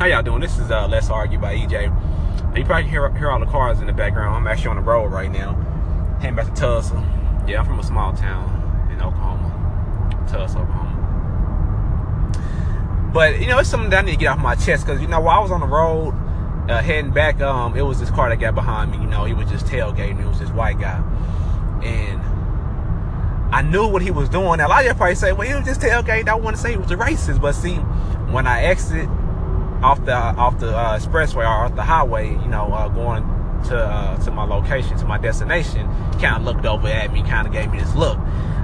How y'all doing? This is uh, Let's Argue by EJ. You probably hear, hear all the cars in the background. I'm actually on the road right now. Heading back to Tulsa. Yeah, I'm from a small town in Oklahoma. Tulsa, Oklahoma. But, you know, it's something that I need to get off my chest because, you know, while I was on the road uh, heading back, um, it was this car that got behind me. You know, he was just tailgating. It was this white guy. And I knew what he was doing. Now, a lot of you probably say, well, he was just tailgating. I want to say he was a racist. But see, when I exit off the off the uh, expressway or off the highway, you know, uh, going to uh, to my location, to my destination, kind of looked over at me, kind of gave me this look.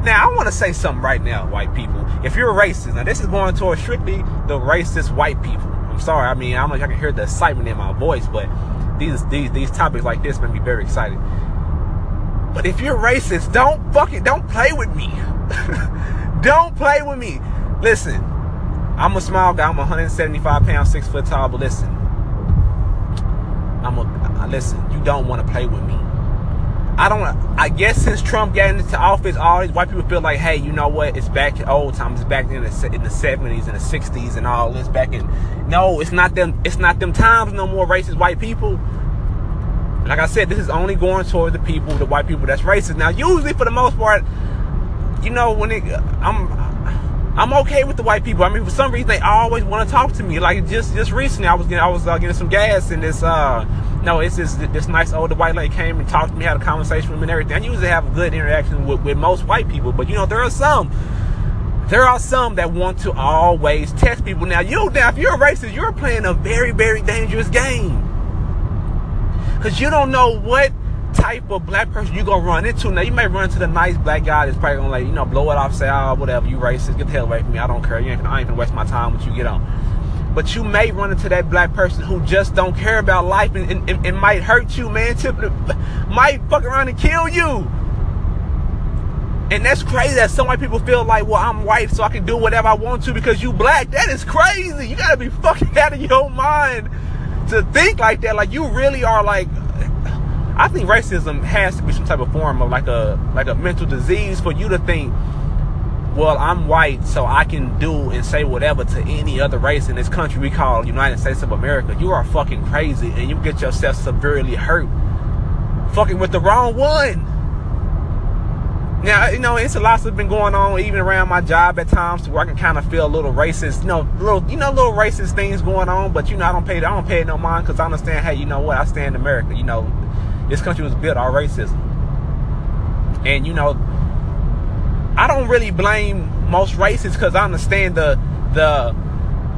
Now, I want to say something right now, white people. If you're racist, now this is going towards strictly the racist white people. I'm sorry. I mean, I'm like I can hear the excitement in my voice, but these these these topics like this make me very excited. But if you're racist, don't fucking don't play with me. don't play with me. Listen, I'm a small guy. I'm 175 pounds, six foot tall. But listen, I'm a listen. You don't want to play with me. I don't. I guess since Trump got into office, all these white people feel like, hey, you know what? It's back to old times. It's back in the in the 70s and the 60s and all this. Back in no, it's not them. It's not them times no more. Racist white people. Like I said, this is only going toward the people, the white people that's racist. Now, usually for the most part, you know, when it, I'm I'm okay with the white people. I mean, for some reason, they always want to talk to me. Like just just recently, I was getting I was uh, getting some gas, and this uh no, it's this this nice older white lady came and talked to me, had a conversation with me, and everything. I usually have a good interaction with, with most white people, but you know, there are some. There are some that want to always test people. Now, you now, if you're a racist, you're playing a very, very dangerous game. Because you don't know what type of black person you gonna run into. Now you may run into the nice black guy that's probably gonna like, you know, blow it off, say, oh, whatever, you racist, get the hell away from me. I don't care. You ain't I ain't gonna waste my time with you. Get on. But you may run into that black person who just don't care about life and, and might hurt you, man. Tip, might fuck around and kill you. And that's crazy that some white people feel like, well, I'm white, so I can do whatever I want to because you black. That is crazy. You gotta be fucking out of your mind to think like that. Like you really are like I think racism has to be some type of form of like a like a mental disease for you to think, well, I'm white, so I can do and say whatever to any other race in this country we call United States of America. You are fucking crazy, and you get yourself severely hurt, fucking with the wrong one. Now, you know, it's a lot that's been going on even around my job at times where I can kind of feel a little racist, you know, little, you know, little racist things going on. But you know, I don't pay, I don't pay no mind because I understand. Hey, you know what? I stand America. You know, this country was built on racism. And you know, I don't really blame most races because I understand the the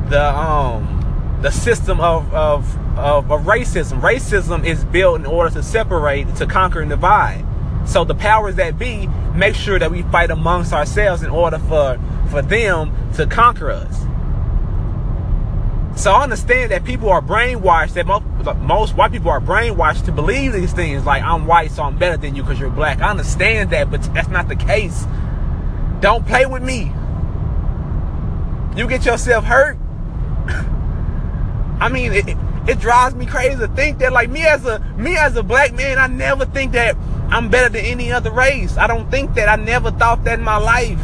the um the system of, of of of racism. Racism is built in order to separate, to conquer and divide. So the powers that be make sure that we fight amongst ourselves in order for for them to conquer us. So I understand that people are brainwashed, that most, most white people are brainwashed to believe these things like I'm white, so I'm better than you because you're black. I understand that, but that's not the case. Don't play with me. You get yourself hurt. I mean, it, it drives me crazy to think that like me as a me as a black man, I never think that I'm better than any other race. I don't think that. I never thought that in my life.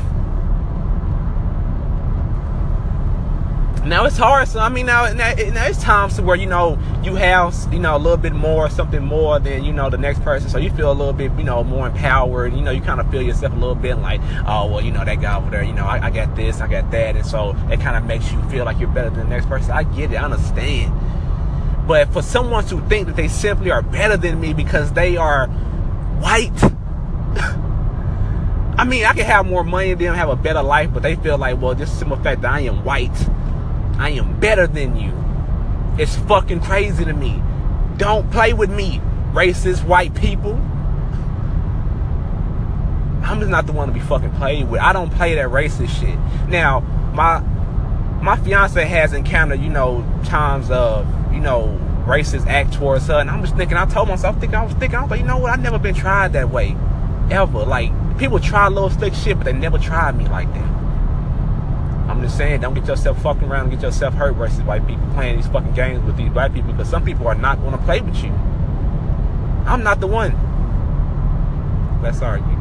Now it's hard. So I mean, now, now, now it's times where you know you have you know a little bit more, something more than you know the next person. So you feel a little bit you know more empowered. You know, you kind of feel yourself a little bit like, oh well, you know that guy over there. You know, I, I got this, I got that, and so it kind of makes you feel like you're better than the next person. I get it, I understand. But for someone to think that they simply are better than me because they are white. I mean, I can have more money than them, have a better life, but they feel like, well, just simple fact that I am white I am better than you. It's fucking crazy to me. Don't play with me, racist white people. I'm just not the one to be fucking played with. I don't play that racist shit. Now, my my fiance has encountered, you know, times of, you know, racist act towards her, and I'm just thinking. I told myself, I think I was thinking, I was like, you know what? I've never been tried that way, ever. Like people try little slick shit, but they never tried me like that. I'm just saying, don't get yourself fucking around and get yourself hurt versus white people playing these fucking games with these black people because some people are not going to play with you. I'm not the one. Let's argue.